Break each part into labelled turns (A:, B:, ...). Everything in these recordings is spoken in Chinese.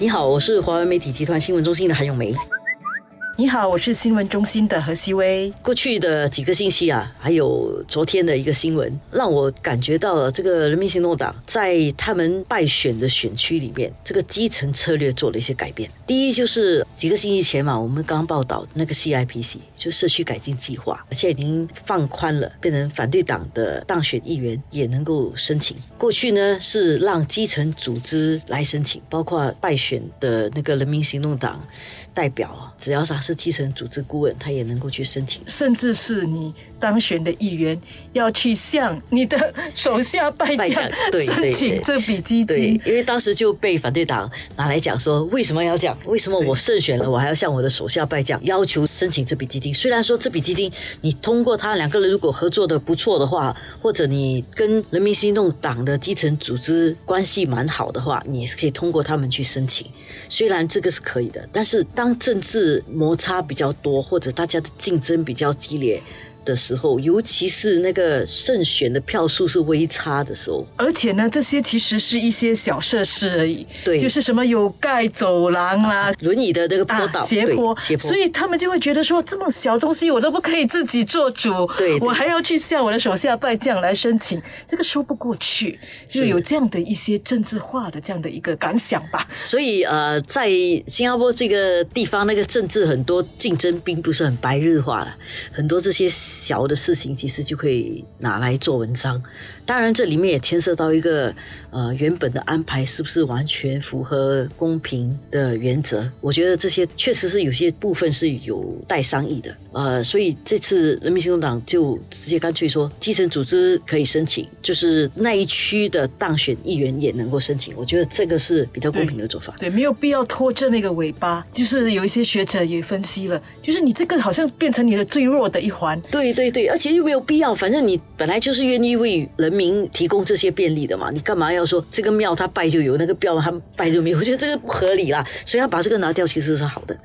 A: 你好，我是华为媒体集团新闻中心的韩永梅。
B: 你好，我是新闻中心的何希薇。
A: 过去的几个星期啊，还有昨天的一个新闻，让我感觉到了这个人民行动党在他们败选的选区里面，这个基层策略做了一些改变。第一就是几个星期前嘛，我们刚报道那个 CIPC 就社区改进计划，现在已经放宽了，变成反对党的当选议员也能够申请。过去呢是让基层组织来申请，包括败选的那个人民行动党代表，只要他是基层组织顾问，他也能够去申请。
B: 甚至是你当选的议员，要去向你的手下败
A: 败
B: 将申请
A: 对
B: 这笔基
A: 对
B: 金，。
A: 因为当时就被反对党拿来讲说，为什么要这样？为什么我胜选了，我还要向我的手下败将要求申请这笔基金？虽然说这笔基金你通过他两个人如果合作的不错的话，或者你跟人民行动党的基层组织关系蛮好的话，你也是可以通过他们去申请。虽然这个是可以的，但是当政治摩擦比较多，或者大家的竞争比较激烈。的时候，尤其是那个胜选的票数是微差的时候，
B: 而且呢，这些其实是一些小设施而已，
A: 对。
B: 就是什么有盖走廊啦、
A: 轮椅的那个坡道、
B: 啊、斜坡，
A: 斜坡，
B: 所以他们就会觉得说，这么小东西我都不可以自己做主，
A: 对对
B: 我还要去向我的手下败将来申请，这个说不过去，就有这样的一些政治化的这样的一个感想吧。
A: 所以呃，在新加坡这个地方，那个政治很多竞争并不是很白日化了，很多这些小的事情其实就可以拿来做文章。当然，这里面也牵涉到一个呃原本的安排是不是完全符合公平的原则。我觉得这些确实是有些部分是有待商议的。呃，所以这次人民行动党就直接干脆说，基层组织可以申请，就是那一区的当选议员也能够申请。我觉得这个是比较公平的做法。
B: 对，没有必要拖着那个尾巴。就是有一些学者也分析了，就是你这个好像变成你的最弱的一环。
A: 对对对，而且又没有必要，反正你本来就是愿意为人民提供这些便利的嘛，你干嘛要说这个庙他拜就有，那个庙他拜就没有？我觉得这个不合理啦，所以要把这个拿掉其实是好的。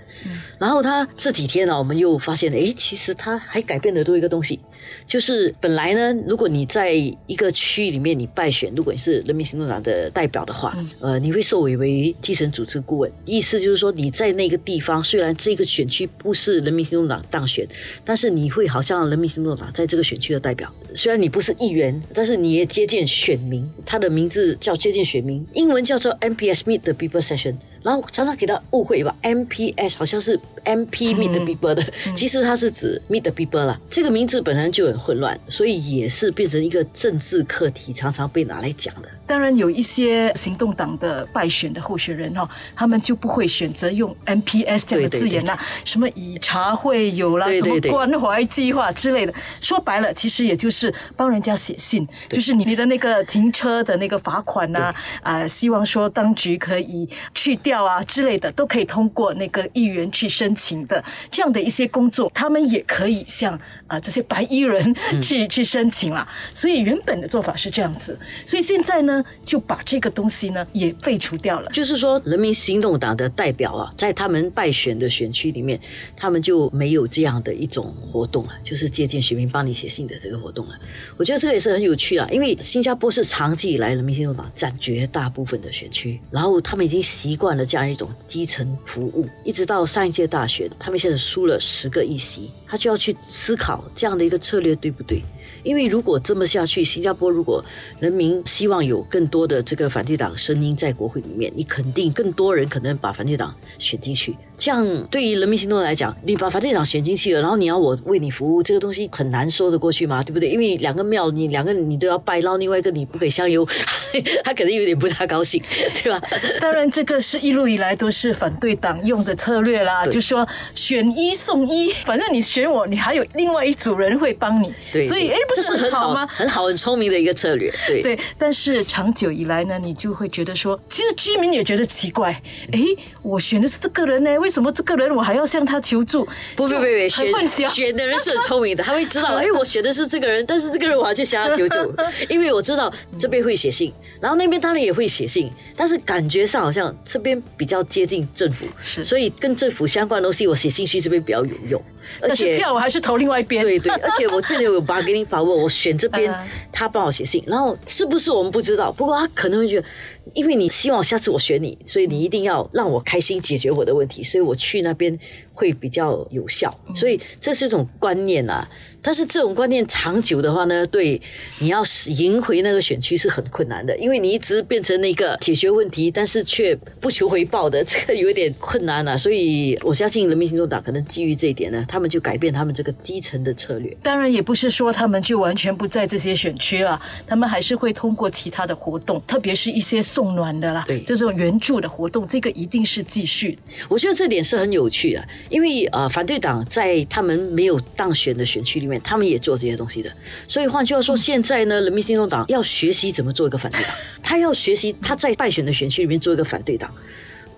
A: 然后他这几天呢、我们又发现，哎，其实他还改变了多一个东西，就是本来呢，如果你在一个区里面你败选，如果你是人民行动党的代表的话，呃，你会受委为基层组织顾问，意思就是说你在那个地方，虽然这个选区不是人民行动党当选，但是你会好像人民行动党在这个选区的代表，虽然你不是议员，但是你也接见选民，他的名字叫接见选民，英文叫做 MPS Meet the People Session，然后常常给他误会吧，MPS 好像是 MP Meet the People 的，其实它是指 Meet the People 啦。这个名字本身就很混乱，所以也是变成一个政治课题，常常被拿来讲的。
B: 当然，有一些行动党的败选的候选人哈、哦，他们就不会选择用 MPS 这样的字眼啦，什么以茶会友啦，
A: 对对对
B: 什么关怀计划之类的。说白了，其实也就是帮人家写信，就是你的那个停车的那个罚款呐、啊，希望说当局可以去掉啊之类的，都可以通过那个议员去申请的。这样的一些工作，他们也可以向啊、这些白衣人 去、去申请啦。所以原本的做法是这样子，所以现在呢就把这个东西呢也废除掉了。
A: 就是说，人民行动党的代表啊，在他们败选的选区里面，他们就没有这样的一种活动啊，就是接见选民帮你写信的这个活动啊。我觉得这个也是很有趣啊，因为新加坡是长期以来人民行动党占绝大部分的选区，然后他们已经习惯了这样一种基层服务，一直到上一届大选，他们现在输了十个议席，他就要去思考这样的一个策略对不对？因为如果这么下去，新加坡如果人民希望有更多的这个反对党声音在国会里面，你肯定更多人可能把反对党选进去。这样对于人民行动来讲，你把反对党选进去了，然后你要我为你服务，这个东西很难说得过去嘛，对不对？因为两个庙，你两个你都要拜，然后另外一个你不给香油，他肯定有点不大高兴，对吧？
B: 当然，这个是一路以来都是反对党用的策略啦，就说选一送一，反正你选我，你还有另外一组人会帮你，
A: 对，
B: 所以哎，不
A: 这是很好
B: 好吗？
A: 很好、很聪明的一个策略，对。
B: 对，但是长久以来呢，你就会觉得说，其实居民也觉得奇怪，诶，我选的是这个人呢，为什么这个人我还要向他求助？就
A: 不不不不。选选的人是很聪明的，他会知道，哎，我选的是这个人，但是这个人我要去向他求助，因为我知道这边会写信，然后那边当然也会写信，但是感觉上好像这边比较接近政府，
B: 是
A: 所以跟政府相关的东西我写信去这边比较有用。
B: 但是票我还是投另外一边。
A: 对对，而且我这里有 bargaining power，我选这边
B: 嗯，
A: 他帮我写信，然后是不是我们不知道，不过他可能会觉得，因为你希望下次我选你，所以你一定要让我开心解决我的问题，所以我去那边会比较有效，所以这是一种观念啊。但是这种观念长久的话呢，对你要赢回那个选区是很困难的，因为你一直变成那个解决问题，但是却不求回报的，这个有点困难啊。所以我相信人民行动党可能基于这一点呢，他们就改变他们这个基层的策略。
B: 当然也不是说他们就完全不在这些选区了，他们还是会通过其他的活动，特别是一些送暖的啦，
A: 对
B: 这种援助的活动，这个一定是继续。
A: 我觉得这点是很有趣的，因为呃，反对党在他们没有当选的选区里面，他们也做这些东西的。所以换句话说，现在呢，人民行动党要学习怎么做一个反对党，他要学习他在败选的选区里面做一个反对党。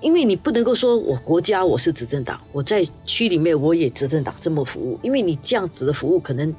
A: 因为你不能够说我国家我是执政党，我在区里面我也执政党这么服务，因为你这样子的服务可能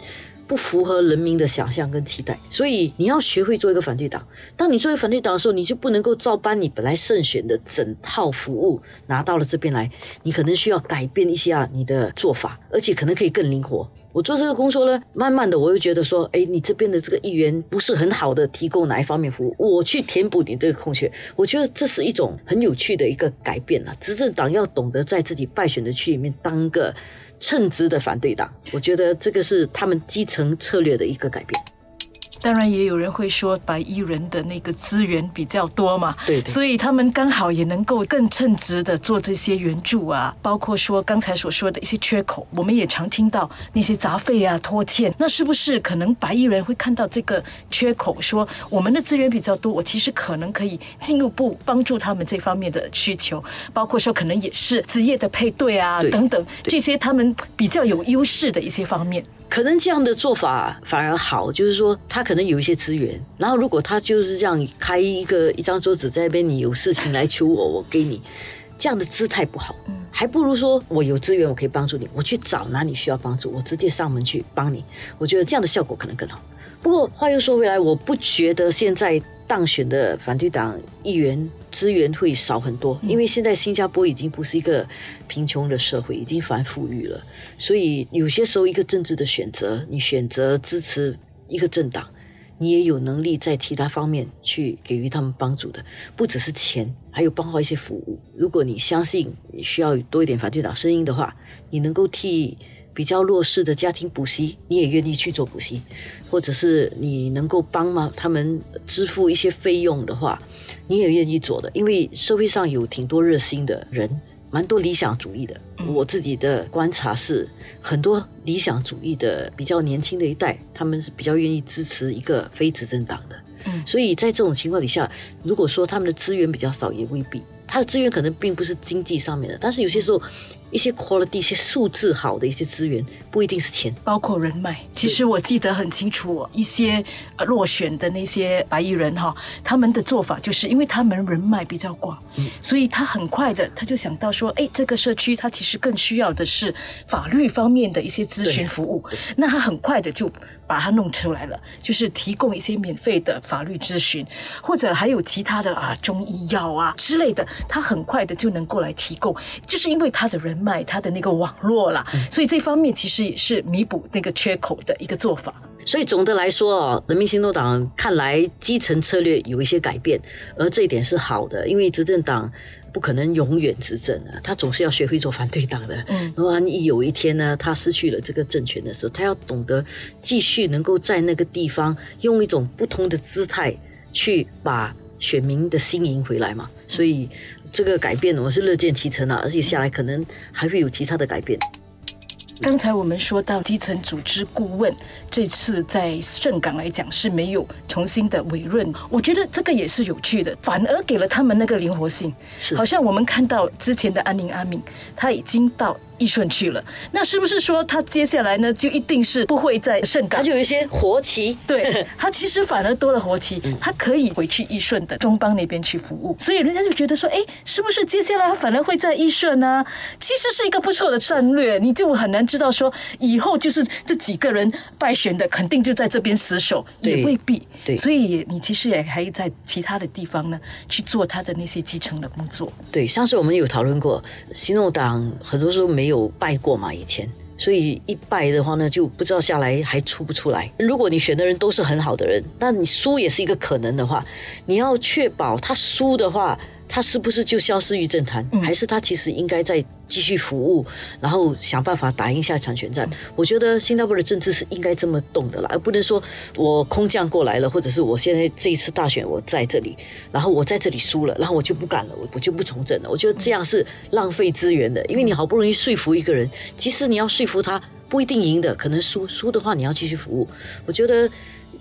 A: 不符合人民的想象跟期待，所以你要学会做一个反对党。当你作为反对党的时候，你就不能够照搬你本来胜选的整套服务拿到了这边来，你可能需要改变一下你的做法，而且可能可以更灵活。我做这个工作呢，慢慢的我又觉得说，哎，你这边的这个议员不是很好的提供哪一方面服务，我去填补你这个空缺。我觉得这是一种很有趣的一个改变啊！执政党要懂得在自己败选的区里面当个称职的反对党，我觉得这个是他们基层策略的一个改变。
B: 当然，也有人会说白衣人的那个资源比较多嘛，
A: 对对。
B: 所以他们刚好也能够更称职的做这些援助啊，包括说刚才所说的一些缺口，我们也常听到那些杂费啊、拖欠，那是不是可能白衣人会看到这个缺口，说我们的资源比较多，我其实可能可以进一步帮助他们这方面的需求，包括说可能也是职业的配对啊
A: 对。
B: 等等这些他们比较有优势的一些方面。
A: 可能这样的做法反而好，就是说他可能有一些资源，然后如果他就是这样开一个一张桌子在那边，你有事情来求我，我给你，这样的姿态不好，还不如说我有资源，我可以帮助你，我去找哪里需要帮助，我直接上门去帮你，我觉得这样的效果可能更好。不过话又说回来，我不觉得现在当选的反对党议员资源会少很多，因为现在新加坡已经不是一个贫穷的社会，已经反富裕了，所以有些时候一个政治的选择，你选择支持一个政党。你也有能力在其他方面去给予他们帮助的，不只是钱，还有包括一些服务。如果你相信你需要多一点反对党声音的话，你能够替比较弱势的家庭补习，你也愿意去做补习，或者是你能够帮忙他们支付一些费用的话，你也愿意做的。因为社会上有挺多热心的人，蛮多理想主义的。我自己的观察是，很多理想主义的比较年轻的一代，他们是比较愿意支持一个非执政党的。
B: 嗯
A: 所以在这种情况底下，如果说他们的资源比较少，也未必。他的资源可能并不是经济上面的，但是有些时候，一些 quality、一些素质好的一些资源，不一定是钱。
B: 包括人脉。其实我记得很清楚、哦，一些呃落选的那些白衣人哈，他们的做法就是因为他们人脉比较广，所以他很快的他就想到说，哎，这个社区他其实更需要的是法律方面的一些咨询服务，那他很快的就把它弄出来了，就是提供一些免费的法律咨询，或者还有其他的啊中医药啊之类的，他很快的就能够来提供，就是因为他的人脉，他的那个网络啦，所以这方面其实也是弥补那个缺口的一个做法。
A: 所以总的来说啊，人民行动党看来基层策略有一些改变，而这一点是好的，因为执政党不可能永远执政啊，他总是要学会做反对党的。
B: 嗯
A: 然后你有一天呢，他失去了这个政权的时候，他要懂得继续能够在那个地方用一种不同的姿态去把选民的心赢回来嘛。所以这个改变我是乐见其成啊，而且下来可能还会有其他的改变。
B: 刚才我们说到基层组织顾问，这次在盛港来讲是没有重新的委任，我觉得这个也是有趣的，反而给了他们那个灵活性。
A: 是
B: 好像我们看到之前的安宁阿敏，他已经到义顺去了，那是不是说他接下来呢就一定是不会在盛港
A: 他？就有一些活期，
B: 对 他其实反而多了活期，他可以回去义顺的中邦那边去服务，所以人家就觉得说，哎，是不是接下来他反而会在义顺呢？其实是一个不错的战略，你就很难知道说以后就是这几个人败选的，肯定就在这边死守，也未必。
A: 对
B: 所以你其实也还在其他的地方呢去做他的那些基层的工作。
A: 对，上次我们有讨论过，行动党很多时候没有败过嘛，以前所以一败的话呢，就不知道下来还出不出来。如果你选的人都是很好的人，那你输也是一个可能的话，你要确保他输的话。他是不是就消失于政坛，还是他其实应该再继续服务，然后想办法打赢下场选战？我觉得新加坡的政治是应该这么动的啦，而不能说我空降过来了，或者是我现在这一次大选我在这里，然后我在这里输了，然后我就不敢了，我我就不从政了。我觉得这样是浪费资源的，因为你好不容易说服一个人，即使你要说服他，不一定赢的，可能输输的话你要继续服务。我觉得。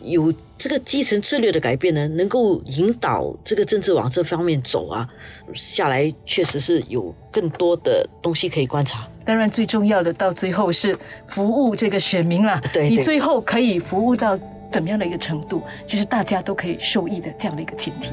A: 有这个基层策略的改变呢，能够引导这个政治往这方面走啊，下来确实是有更多的东西可以观察。
B: 当然，最重要的到最后是服务这个选民了。
A: 对，
B: 你最后可以服务到怎么样的一个程度，就是大家都可以受益的这样的一个前提。